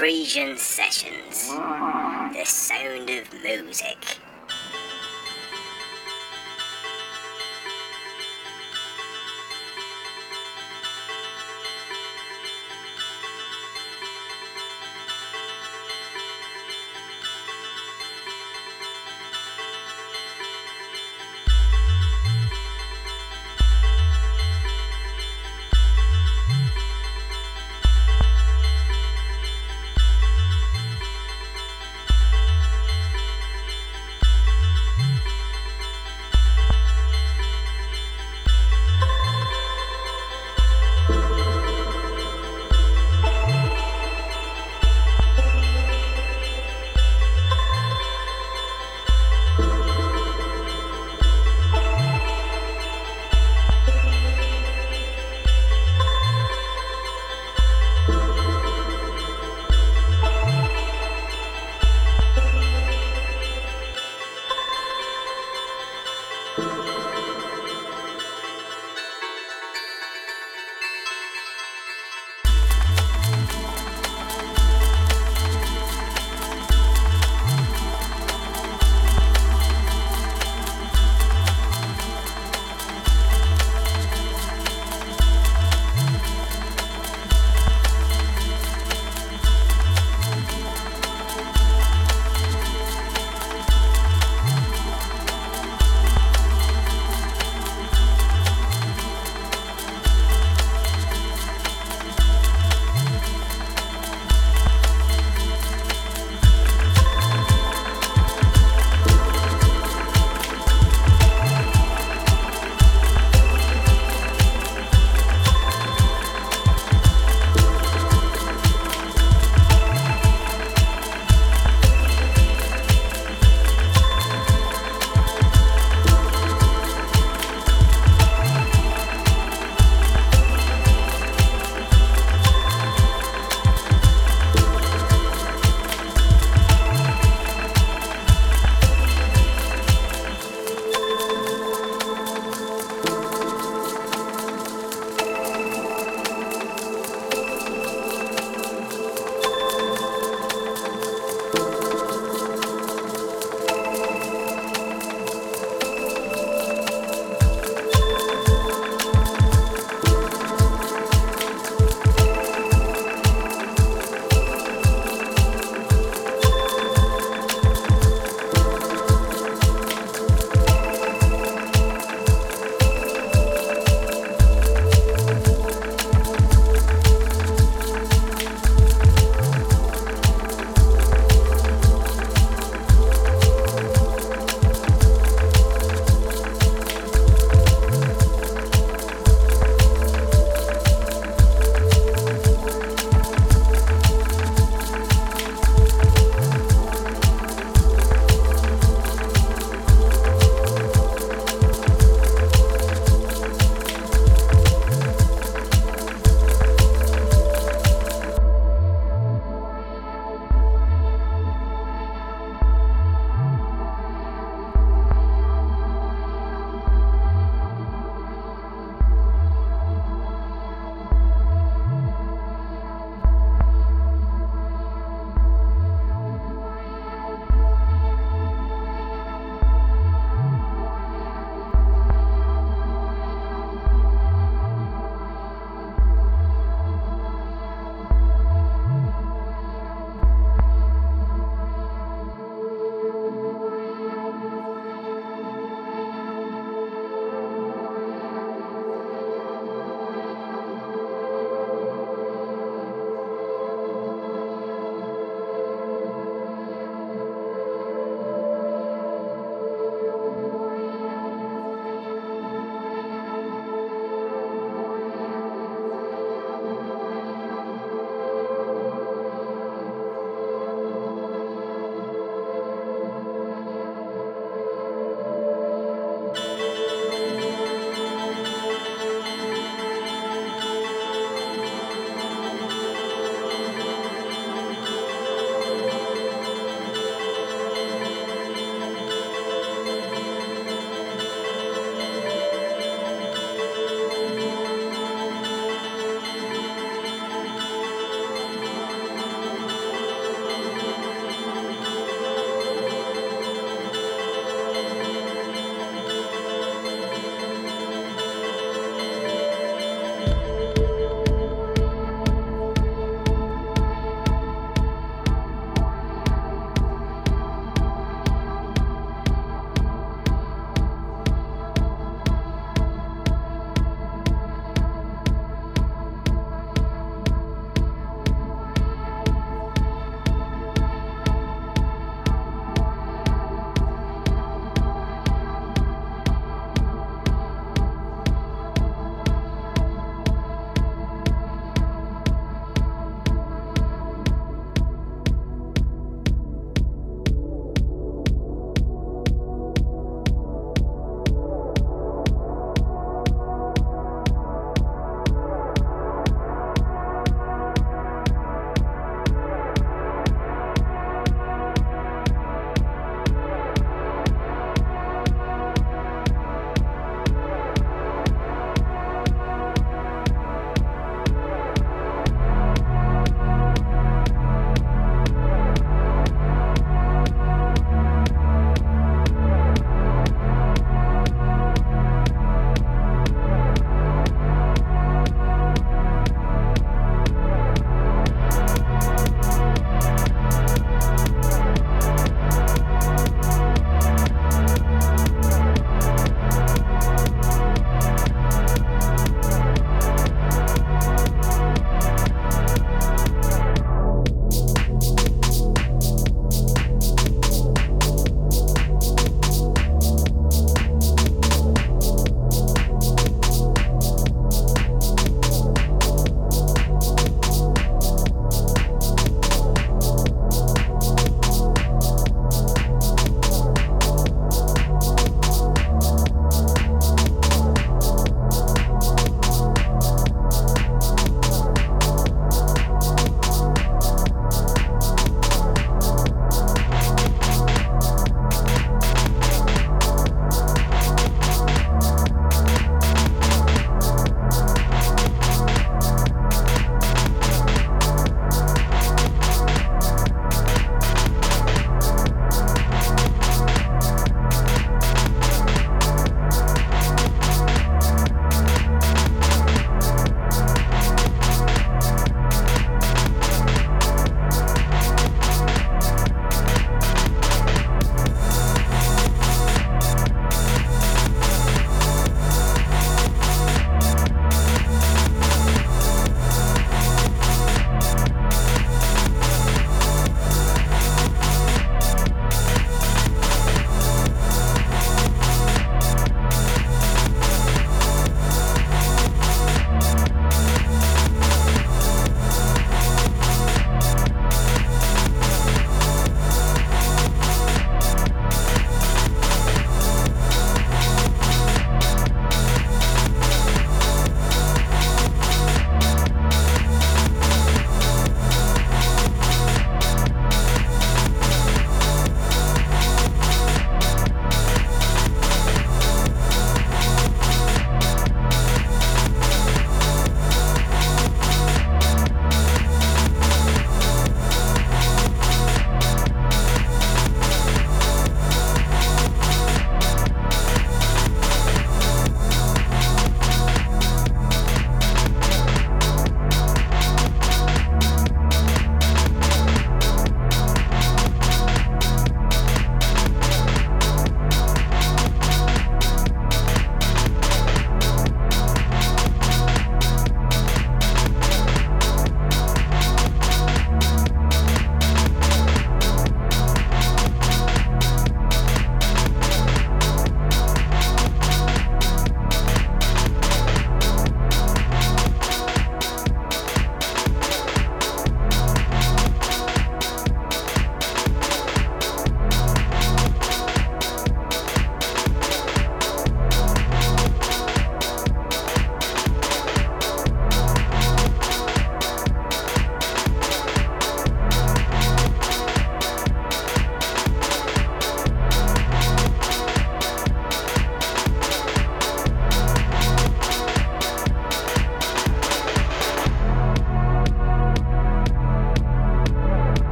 Frisian Sessions. The sound of music.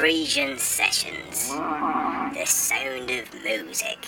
Frisian Sessions. The sound of music.